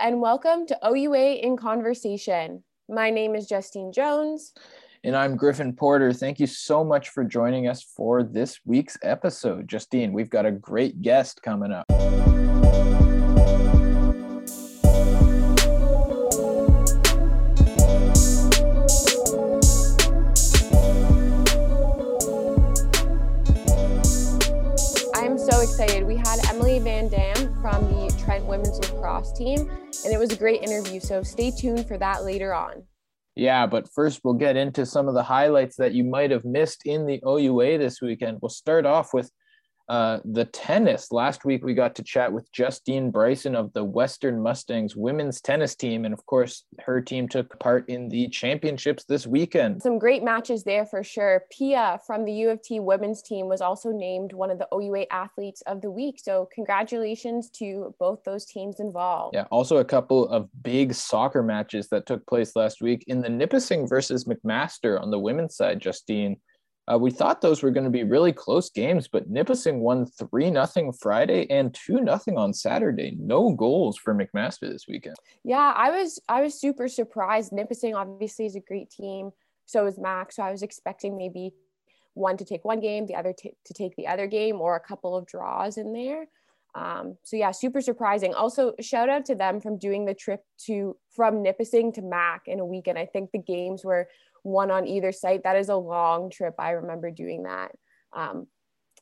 and welcome to OUA in Conversation. My name is Justine Jones. And I'm Griffin Porter. Thank you so much for joining us for this week's episode. Justine, we've got a great guest coming up. I'm so excited. We had Emily Van Dam from the Trent women's lacrosse team, and it was a great interview. So stay tuned for that later on. Yeah, but first we'll get into some of the highlights that you might have missed in the OUA this weekend. We'll start off with uh, the tennis. Last week, we got to chat with Justine Bryson of the Western Mustangs women's tennis team. And of course, her team took part in the championships this weekend. Some great matches there for sure. Pia from the U of T women's team was also named one of the OUA athletes of the week. So, congratulations to both those teams involved. Yeah, also a couple of big soccer matches that took place last week in the Nipissing versus McMaster on the women's side, Justine. Uh, we thought those were going to be really close games, but Nipissing won 3 nothing Friday and 2 nothing on Saturday. No goals for McMaster this weekend. Yeah, I was I was super surprised. Nipissing obviously is a great team. So is Mac. So I was expecting maybe one to take one game, the other t- to take the other game, or a couple of draws in there. Um, so yeah, super surprising. Also, shout out to them from doing the trip to from Nipissing to Mac in a weekend. I think the games were one on either site. That is a long trip. I remember doing that um,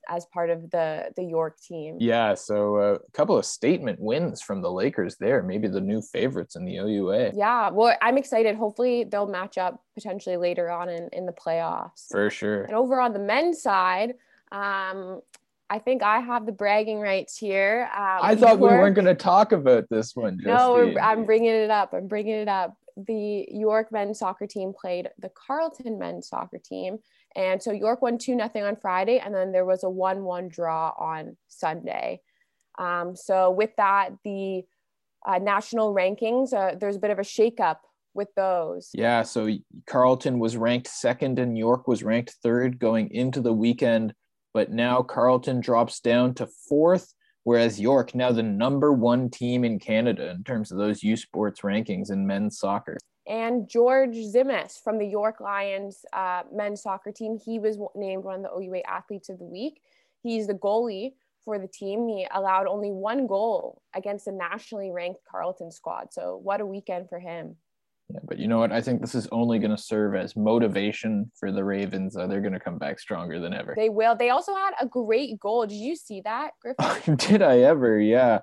as part of the the York team. Yeah, so uh, a couple of statement wins from the Lakers there. Maybe the new favorites in the OUA. Yeah, well, I'm excited. Hopefully, they'll match up potentially later on in in the playoffs. For sure. And over on the men's side. Um, I think I have the bragging rights here. Um, I thought we weren't going to talk about this one. Justine. No, I'm bringing it up. I'm bringing it up the York men's soccer team played the Carleton men's soccer team. And so York won 2 nothing on Friday, and then there was a 1 1 draw on Sunday. Um, so, with that, the uh, national rankings, uh, there's a bit of a shakeup with those. Yeah. So, Carleton was ranked second, and York was ranked third going into the weekend. But now Carleton drops down to fourth whereas York now the number one team in Canada in terms of those U Sports rankings in men's soccer. And George Zimis from the York Lions uh, men's soccer team, he was named one of the OUA athletes of the week. He's the goalie for the team. He allowed only one goal against a nationally ranked Carleton squad. So what a weekend for him. Yeah, but you know what? I think this is only going to serve as motivation for the Ravens. Uh, they're going to come back stronger than ever. They will. They also had a great goal. Did you see that, Griffin? Did I ever? Yeah.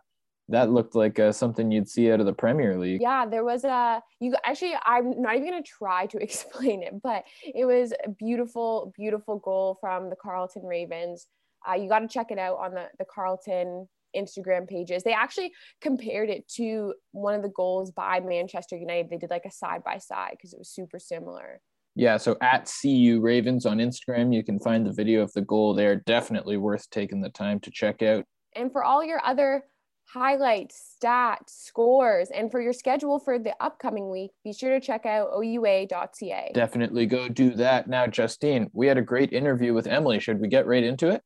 That looked like uh, something you'd see out of the Premier League. Yeah, there was a you actually I'm not even going to try to explain it, but it was a beautiful beautiful goal from the Carleton Ravens. Uh, you got to check it out on the the Carleton Instagram pages. They actually compared it to one of the goals by Manchester United. They did like a side by side because it was super similar. Yeah, so at CU Ravens on Instagram, you can find the video of the goal there. Definitely worth taking the time to check out. And for all your other highlights, stats, scores, and for your schedule for the upcoming week, be sure to check out oua.ca. Definitely go do that. Now, Justine, we had a great interview with Emily. Should we get right into it?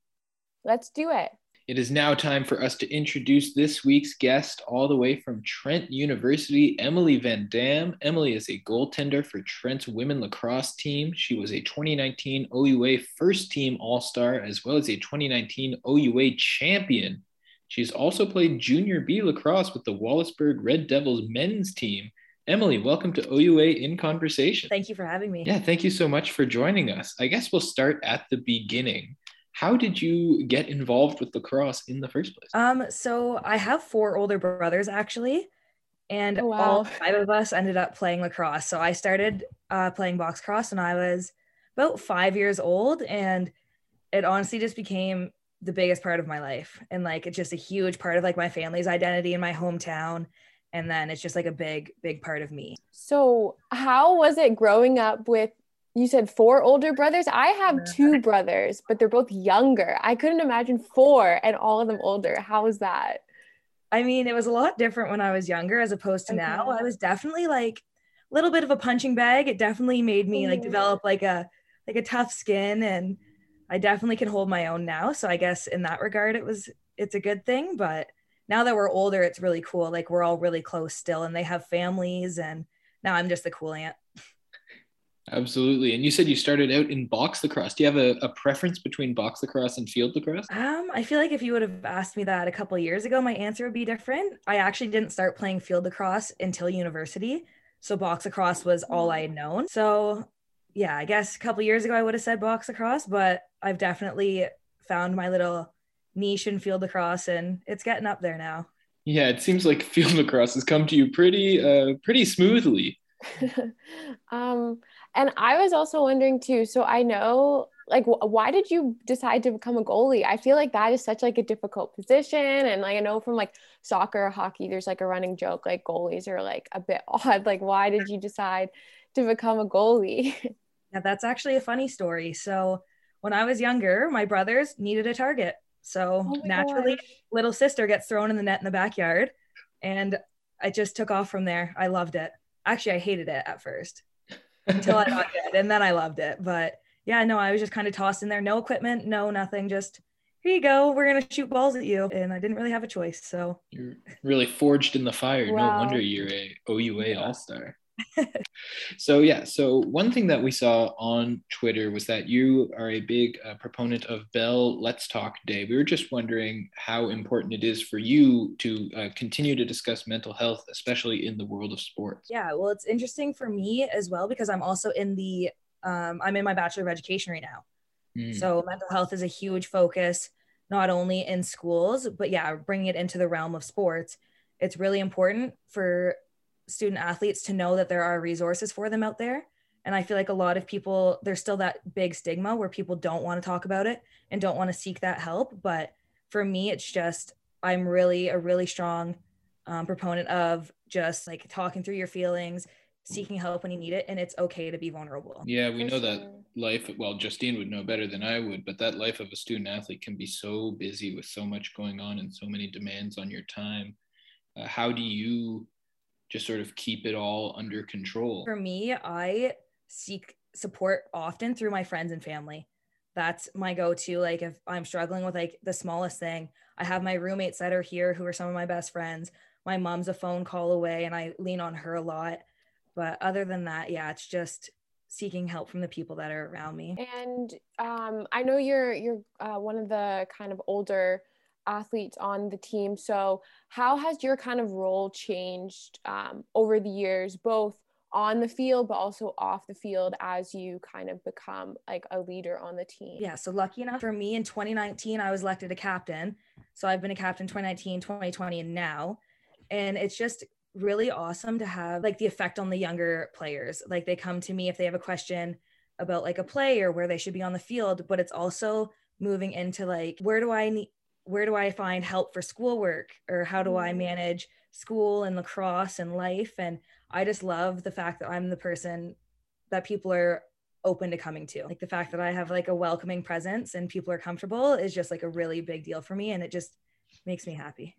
Let's do it. It is now time for us to introduce this week's guest, all the way from Trent University, Emily Van Dam. Emily is a goaltender for Trent's women lacrosse team. She was a 2019 OUA first team All Star, as well as a 2019 OUA champion. She's also played junior B lacrosse with the Wallaceburg Red Devils men's team. Emily, welcome to OUA in Conversation. Thank you for having me. Yeah, thank you so much for joining us. I guess we'll start at the beginning how did you get involved with lacrosse in the first place? Um, so I have four older brothers actually, and oh, wow. all five of us ended up playing lacrosse. So I started uh, playing box cross when I was about five years old, and it honestly just became the biggest part of my life, and like it's just a huge part of like my family's identity in my hometown. And then it's just like a big, big part of me. So, how was it growing up with you said four older brothers. I have two brothers, but they're both younger. I couldn't imagine four and all of them older. How was that? I mean, it was a lot different when I was younger as opposed to okay. now. I was definitely like a little bit of a punching bag. It definitely made me like mm-hmm. develop like a like a tough skin and I definitely can hold my own now. So I guess in that regard it was it's a good thing, but now that we're older, it's really cool. Like we're all really close still and they have families and now I'm just the cool aunt. Absolutely. And you said you started out in box lacrosse. Do you have a, a, preference between box lacrosse and field lacrosse? Um, I feel like if you would have asked me that a couple years ago, my answer would be different. I actually didn't start playing field lacrosse until university. So box lacrosse was all I had known. So yeah, I guess a couple years ago I would have said box lacrosse, but I've definitely found my little niche in field lacrosse and it's getting up there now. Yeah, it seems like field lacrosse has come to you pretty uh pretty smoothly. um and I was also wondering too. So I know, like, why did you decide to become a goalie? I feel like that is such like a difficult position, and like I know from like soccer, hockey, there's like a running joke like goalies are like a bit odd. Like, why did you decide to become a goalie? Yeah, that's actually a funny story. So when I was younger, my brothers needed a target. So oh naturally, gosh. little sister gets thrown in the net in the backyard, and I just took off from there. I loved it. Actually, I hated it at first until I got good, and then I loved it. But yeah, no, I was just kind of tossed in there, no equipment, no nothing, just here you go. We're gonna shoot balls at you, and I didn't really have a choice. So you're really forged in the fire. Wow. No wonder you're a OUA yeah. All Star. so yeah so one thing that we saw on twitter was that you are a big uh, proponent of bell let's talk day. We were just wondering how important it is for you to uh, continue to discuss mental health especially in the world of sports. Yeah well it's interesting for me as well because i'm also in the um, i'm in my bachelor of education right now. Mm. so mental health is a huge focus not only in schools but yeah bringing it into the realm of sports. It's really important for student athletes to know that there are resources for them out there. And I feel like a lot of people, there's still that big stigma where people don't want to talk about it and don't want to seek that help. But for me, it's just, I'm really a really strong um, proponent of just like talking through your feelings, seeking help when you need it, and it's okay to be vulnerable. Yeah, we know that life, well, Justine would know better than I would, but that life of a student athlete can be so busy with so much going on and so many demands on your time. Uh, how do you just sort of keep it all under control? For me, I seek support often through my friends and family. That's my go-to. Like if I'm struggling with like the smallest thing, I have my roommates that are here who are some of my best friends. My mom's a phone call away and I lean on her a lot. But other than that, yeah, it's just seeking help from the people that are around me. And um, I know you're you're uh, one of the kind of older athletes on the team. So, how has your kind of role changed um, over the years, both on the field, but also off the field as you kind of become like a leader on the team? Yeah. So, lucky enough for me in 2019, I was elected a captain. So, I've been a captain 2019, 2020, and now. And it's just really awesome to have like the effect on the younger players. Like, they come to me if they have a question about like a play or where they should be on the field, but it's also moving into like, where do I need where do I find help for schoolwork or how do I mm. manage school and lacrosse and life? And I just love the fact that I'm the person that people are open to coming to. Like the fact that I have like a welcoming presence and people are comfortable is just like a really big deal for me. And it just makes me happy.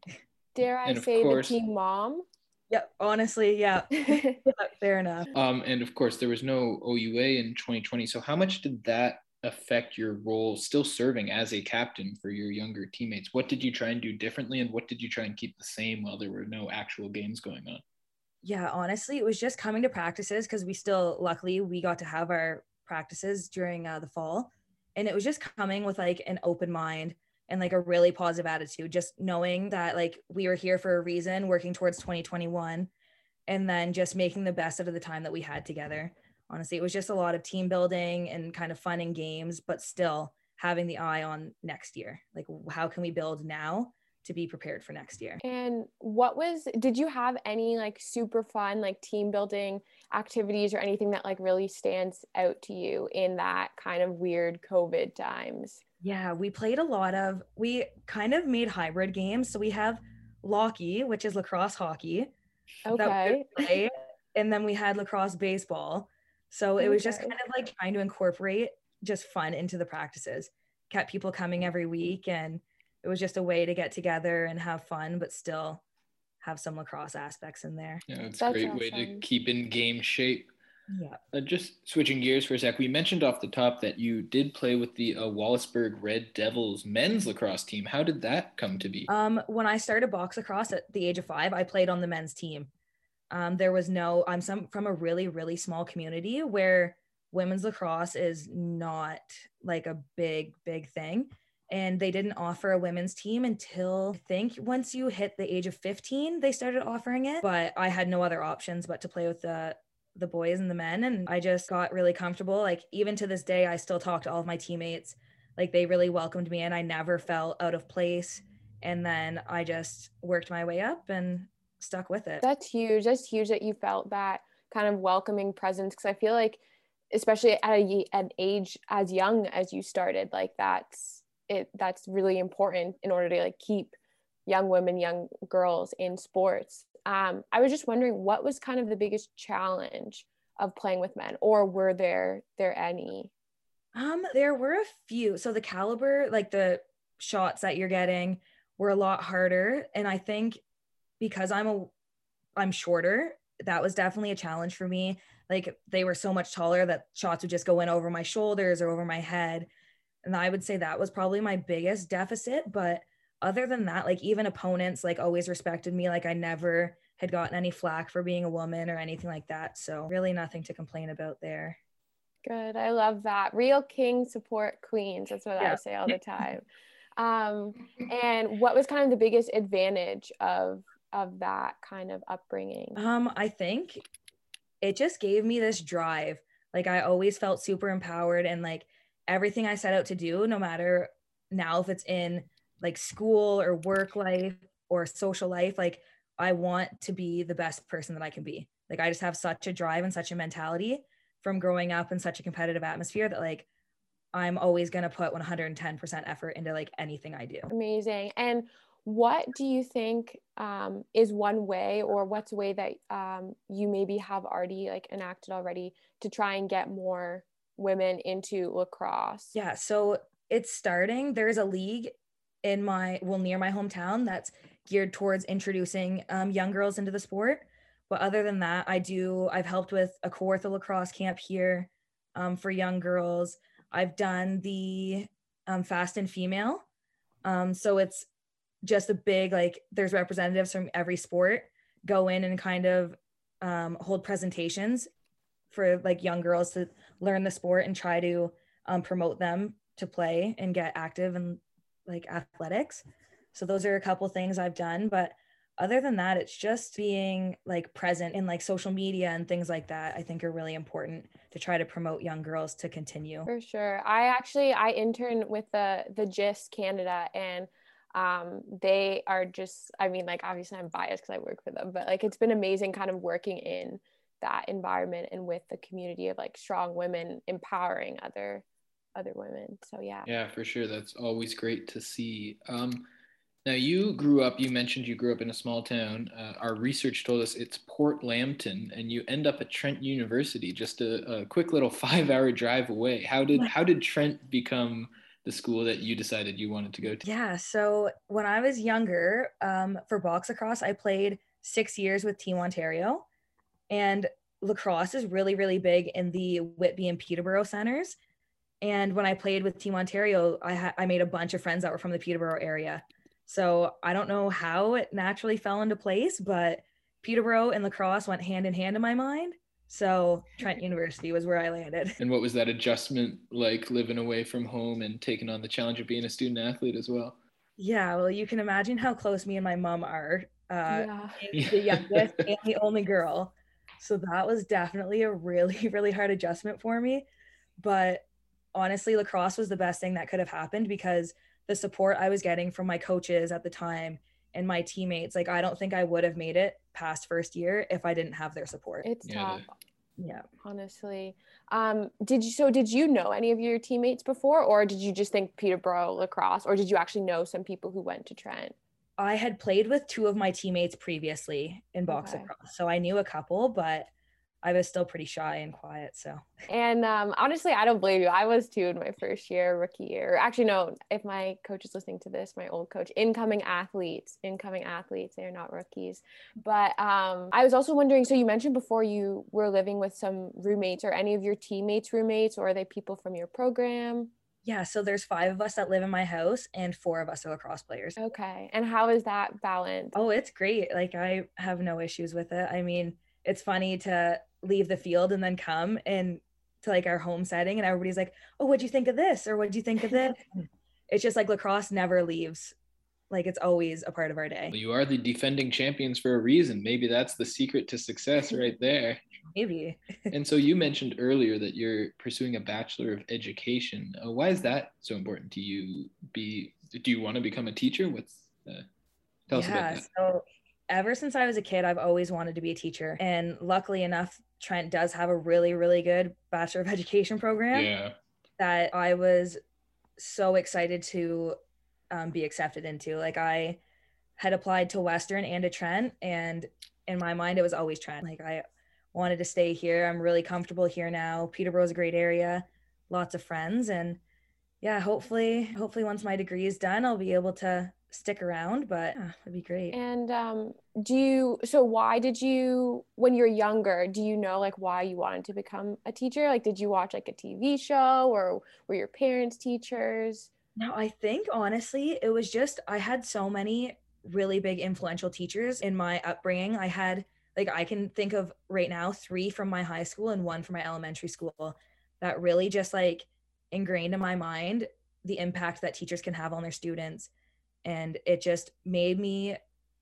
Dare I say course, the team mom? Yeah, honestly, yeah. Fair enough. Um, and of course, there was no OUA in 2020. So, how much did that affect your role still serving as a captain for your younger teammates? What did you try and do differently and what did you try and keep the same while there were no actual games going on? Yeah, honestly, it was just coming to practices because we still, luckily, we got to have our practices during uh, the fall. And it was just coming with like an open mind and like a really positive attitude, just knowing that like we were here for a reason, working towards 2021, and then just making the best out of the time that we had together honestly it was just a lot of team building and kind of fun and games but still having the eye on next year. Like how can we build now to be prepared for next year? And what was did you have any like super fun like team building activities or anything that like really stands out to you in that kind of weird covid times? Yeah we played a lot of we kind of made hybrid games. So we have Locky, which is lacrosse hockey okay. and then we had lacrosse baseball so it was just kind of like trying to incorporate just fun into the practices, kept people coming every week. And it was just a way to get together and have fun, but still have some lacrosse aspects in there. Yeah, it's a great awesome. way to keep in game shape. Yeah. Uh, just switching gears for a sec, we mentioned off the top that you did play with the uh, Wallaceburg Red Devils men's lacrosse team. How did that come to be? Um, when I started box lacrosse at the age of five, I played on the men's team. Um, there was no, I'm some from a really, really small community where women's lacrosse is not like a big, big thing. And they didn't offer a women's team until I think once you hit the age of 15, they started offering it. But I had no other options but to play with the the boys and the men and I just got really comfortable. Like even to this day I still talk to all of my teammates. Like they really welcomed me and I never felt out of place. And then I just worked my way up and stuck with it. That's huge. That's huge that you felt that kind of welcoming presence because I feel like especially at a, an age as young as you started like that's it that's really important in order to like keep young women young girls in sports um, i was just wondering what was kind of the biggest challenge of playing with men or were there there any um there were a few so the caliber like the shots that you're getting were a lot harder and i think because i'm a i'm shorter that was definitely a challenge for me. Like they were so much taller that shots would just go in over my shoulders or over my head. And i would say that was probably my biggest deficit but other than that like even opponents like always respected me. Like i never had gotten any flack for being a woman or anything like that. So really nothing to complain about there. Good. I love that. Real king support queens. That's what yeah. i say all the time. Um, and what was kind of the biggest advantage of of that kind of upbringing um i think it just gave me this drive. Like I always felt super empowered and like everything I set out to do, no matter now if it's in like school or work life or social life, like I want to be the best person that I can be. Like I just have such a drive and such a mentality from growing up in such a competitive atmosphere that like I'm always going to put 110% effort into like anything I do. Amazing. And what do you think um, is one way or what's a way that um, you maybe have already like enacted already to try and get more women into lacrosse? Yeah so it's starting. There's a league in my well near my hometown that's geared towards introducing um, young girls into the sport. But other than that i do i've helped with a Kawartha lacrosse camp here um, for young girls. I've done the um, fast and female. Um, so it's just a big like there's representatives from every sport go in and kind of um, hold presentations for like young girls to learn the sport and try to um, promote them to play and get active and like athletics. So those are a couple things i've done but other than that it's just being like present in like social media and things like that i think are really important to try to promote young girls to continue. For sure. I actually i intern with the the gist canada and um, they are just i mean like obviously i'm biased because i work for them but like it's been amazing kind of working in that environment and with the community of like strong women empowering other other women. So yeah. Yeah for sure. That's always great to see. Um, now you grew up you mentioned you grew up in a small town. Uh, our research told us it's port lambton and you end up at trent university just a, a quick little five hour drive away. How did how did trent become the school that you decided you wanted to go to? Yeah. So when I was younger, um, for box lacrosse, I played six years with Team Ontario. And lacrosse is really, really big in the Whitby and Peterborough centers. And when I played with Team Ontario, I, ha- I made a bunch of friends that were from the Peterborough area. So I don't know how it naturally fell into place, but Peterborough and lacrosse went hand in hand in my mind. So Trent University was where I landed. And what was that adjustment like living away from home and taking on the challenge of being a student athlete as well? Yeah, well, you can imagine how close me and my mom are. Uh, yeah. the youngest and the only girl. So that was definitely a really, really hard adjustment for me. But honestly, lacrosse was the best thing that could have happened because the support I was getting from my coaches at the time and my teammates like i don't think i would have made it past first year if i didn't have their support. It's yeah. tough. yeah. Honestly. Um did you so did you know any of your teammates before or did you just think peterborough lacrosse or did you actually know some people who went to trent? I had played with two of my teammates previously in box okay. lacrosse so i knew a couple but I was still pretty shy and quiet. So, and um, honestly, I don't blame you. I was too in my first year, rookie year. Actually, no, if my coach is listening to this, my old coach, incoming athletes, incoming athletes, they're not rookies. But um, I was also wondering so you mentioned before you were living with some roommates, or any of your teammates' roommates, or are they people from your program? Yeah, so there's five of us that live in my house and four of us are lacrosse players. Okay. And how is that balance? Oh, it's great. Like I have no issues with it. I mean, it's funny to leave the field and then come and to like our home setting and everybody's like, "Oh, what'd you think of this?" or "What'd you think of this?" it's just like lacrosse never leaves. Like it's always a part of our day. You are the defending champions for a reason. Maybe that's the secret to success right there. Maybe. and so you mentioned earlier that you're pursuing a bachelor of education. Uh, why is that so important to you? Be do you want to become a teacher? What's uh, tell us about that. So ever since I was a kid, I've always wanted to be a teacher. And luckily enough, Trent does have a really, really good Bachelor of Education program yeah. that I was so excited to um, be accepted into. Like, I had applied to Western and to Trent, and in my mind, it was always Trent. Like, I wanted to stay here. I'm really comfortable here now. Peterborough's a great area, lots of friends. And yeah, hopefully, hopefully, once my degree is done, I'll be able to stick around, but yeah, that'd be great. And um, do you, so why did you, when you're younger, do you know like why you wanted to become a teacher? Like, did you watch like a TV show or were your parents teachers? No, I think honestly, it was just, I had so many really big influential teachers in my upbringing. I had, like, I can think of right now three from my high school and one from my elementary school that really just like ingrained in my mind the impact that teachers can have on their students and it just made me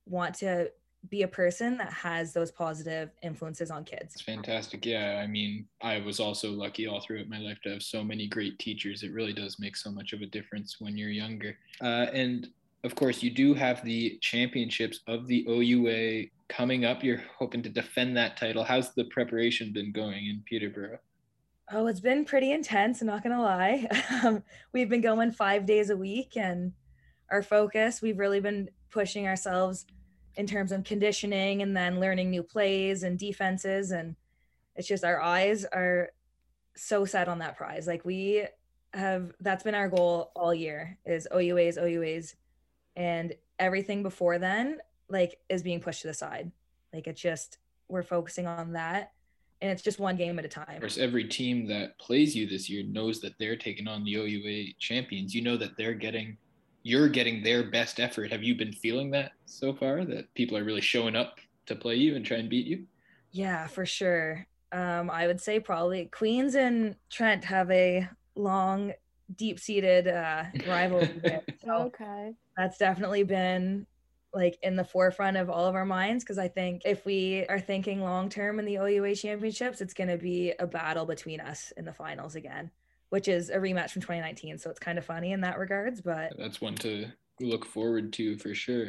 want to be a person that has those positive influences on kids. It's fantastic. Yeah. I mean, I was also lucky all throughout my life to have so many great teachers. It really does make so much of a difference when you're younger. Uh, and of course, you do have the championships of the OUA coming up. You're hoping to defend that title. How's the preparation been going in Peterborough? Oh, it's been pretty intense. I'm not going to lie. Um, we've been going five days a week and our focus. We've really been pushing ourselves in terms of conditioning and then learning new plays and defenses. And it's just our eyes are so set on that prize. Like we have, that's been our goal all year is OUAs, OUAs. And everything before then, like, is being pushed to the side. Like it's just, we're focusing on that and it's just one game at a time. Of course, every team that plays you this year knows that they're taking on the OUA champions. You know that they're getting you're getting their best effort. Have you been feeling that so far that people are really showing up to play you and try and beat you? Yeah, for sure. Um, I would say probably Queens and Trent have a long, deep seated uh, rivalry. so okay. That's definitely been like in the forefront of all of our minds because I think if we are thinking long term in the OUA championships, it's going to be a battle between us in the finals again which is a rematch from 2019. So it's kind of funny in that regards, but that's one to look forward to for sure.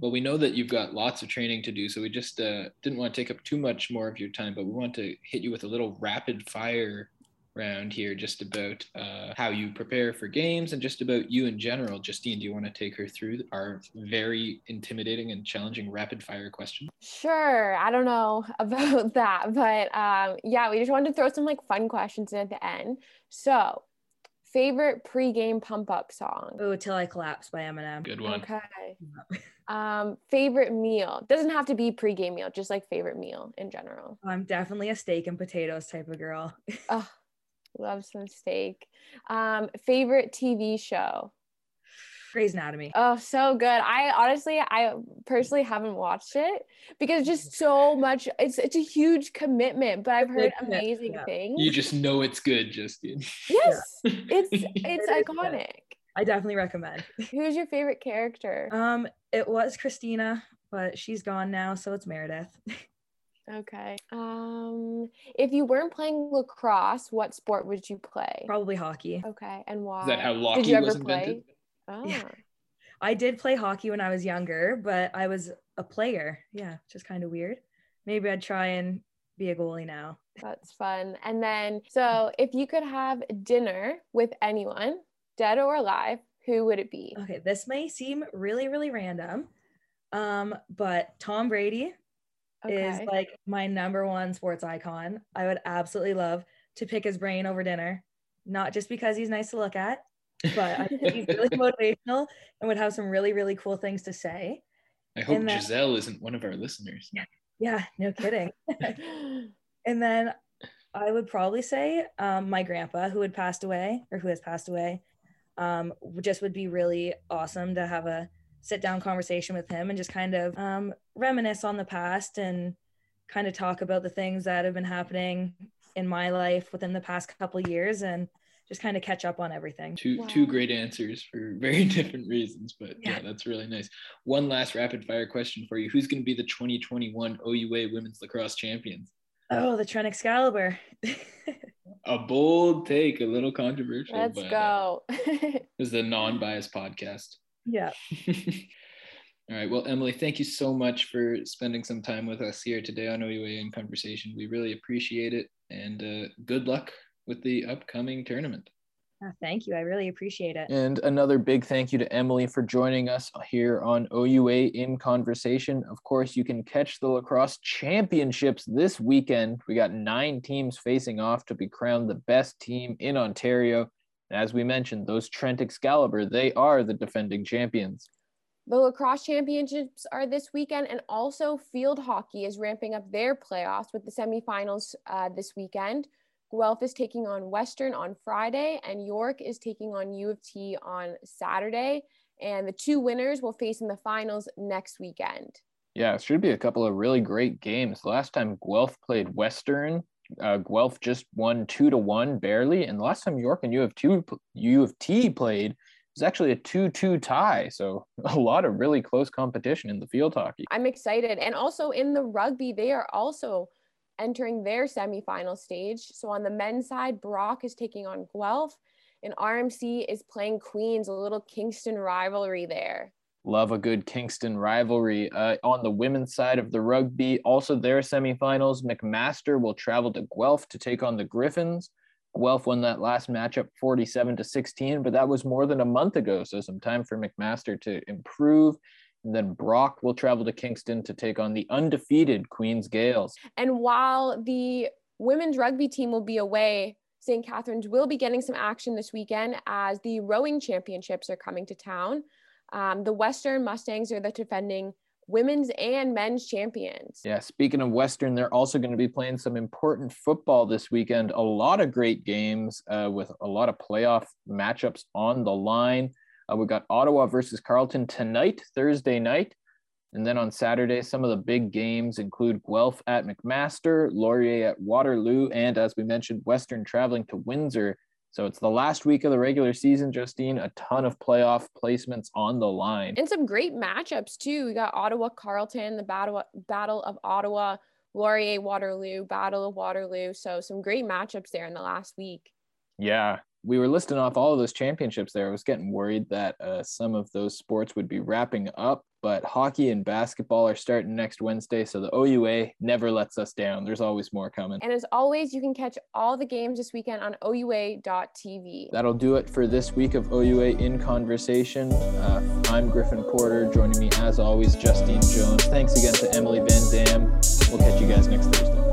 Well, we know that you've got lots of training to do, so we just uh, didn't want to take up too much more of your time, but we want to hit you with a little rapid fire round here just about uh, how you prepare for games and just about you in general. Justine, do you want to take her through our very intimidating and challenging rapid fire question? Sure. I don't know about that, but um, yeah, we just wanted to throw some like fun questions in at the end. So, favorite pre-game pump up song? Oh, Till I Collapse by Eminem. Good one. Okay. um, favorite meal doesn't have to be pre-game meal, just like favorite meal in general. I'm definitely a steak and potatoes type of girl. oh, love some steak. Um, favorite TV show? Grey's Anatomy. Oh, so good. I honestly, I personally haven't watched it because just so much. It's it's a huge commitment, but I've heard amazing yeah. things. You just know it's good, Justine. Yes, yeah. it's it's it iconic. I definitely recommend. Who's your favorite character? Um, it was Cristina, but she's gone now, so it's Meredith. Okay. Um, if you weren't playing lacrosse, what sport would you play? Probably hockey. Okay, and why? Is that how hockey Did you ever play? Oh. Yeah. I did play hockey when I was younger, but I was a player. Yeah, just kind of weird. Maybe I'd try and be a goalie now. That's fun. And then, so if you could have dinner with anyone, dead or alive, who would it be? Okay, this may seem really, really random, um, but Tom Brady okay. is like my number one sports icon. I would absolutely love to pick his brain over dinner, not just because he's nice to look at, but I think he's really motivational and would have some really, really cool things to say. I hope then, Gisele isn't one of our listeners. Yeah, yeah no kidding. and then I would probably say um, my grandpa, who had passed away or who has passed away, um, just would be really awesome to have a sit down conversation with him and just kind of um, reminisce on the past and kind of talk about the things that have been happening in my life within the past couple years and just kind of catch up on everything. Two wow. two great answers for very different reasons, but yeah. yeah. that's really nice. One last rapid fire question for you: Who's going to be the 2021 OUA Women's Lacrosse Champions? Oh, the Trent Excalibur. a bold take, a little controversial. Let's but, go. Uh, this is a non-biased podcast. Yeah. All right. Well, Emily, thank you so much for spending some time with us here today on OUA in Conversation. We really appreciate it. And uh, good luck with the upcoming tournament. Oh, thank you. I really appreciate it. And another big thank you to Emily for joining us here on OUA in Conversation. Of course, you can catch the lacrosse championships this weekend. We got nine teams facing off to be crowned the best team in Ontario. As we mentioned, those Trent Excalibur, they are the defending champions. The lacrosse championships are this weekend, and also field hockey is ramping up their playoffs with the semifinals uh, this weekend. Guelph is taking on Western on Friday, and York is taking on U of T on Saturday. And the two winners will face in the finals next weekend. Yeah, it should be a couple of really great games. Last time Guelph played Western, uh, Guelph just won two to one barely, and the last time York and U of T U of T played was actually a two-two tie. So a lot of really close competition in the field hockey. I'm excited, and also in the rugby, they are also entering their semifinal stage. So on the men's side, Brock is taking on Guelph, and RMC is playing Queens, a little Kingston rivalry there. Love a good Kingston rivalry. Uh, on the women's side of the rugby, also their semifinals, McMaster will travel to Guelph to take on the Griffins. Guelph won that last matchup 47 to 16, but that was more than a month ago. So some time for McMaster to improve and then Brock will travel to Kingston to take on the undefeated Queens Gaels. And while the women's rugby team will be away, St. Catharines will be getting some action this weekend as the rowing championships are coming to town. Um, the Western Mustangs are the defending women's and men's champions. Yeah, speaking of Western, they're also going to be playing some important football this weekend. A lot of great games uh, with a lot of playoff matchups on the line. Uh, we've got Ottawa versus Carleton tonight, Thursday night. And then on Saturday, some of the big games include Guelph at McMaster, Laurier at Waterloo, and as we mentioned, Western traveling to Windsor. So it's the last week of the regular season, Justine. A ton of playoff placements on the line. And some great matchups, too. We got Ottawa Carleton, the Battle, Battle of Ottawa, Laurier Waterloo, Battle of Waterloo. So some great matchups there in the last week. Yeah, we were listing off all of those championships there. I was getting worried that uh, some of those sports would be wrapping up, but hockey and basketball are starting next Wednesday. So the OUA never lets us down. There's always more coming. And as always, you can catch all the games this weekend on OUA.tv. That'll do it for this week of OUA in Conversation. Uh, I'm Griffin Porter. Joining me, as always, Justine Jones. Thanks again to Emily Van Dam. We'll catch you guys next Thursday.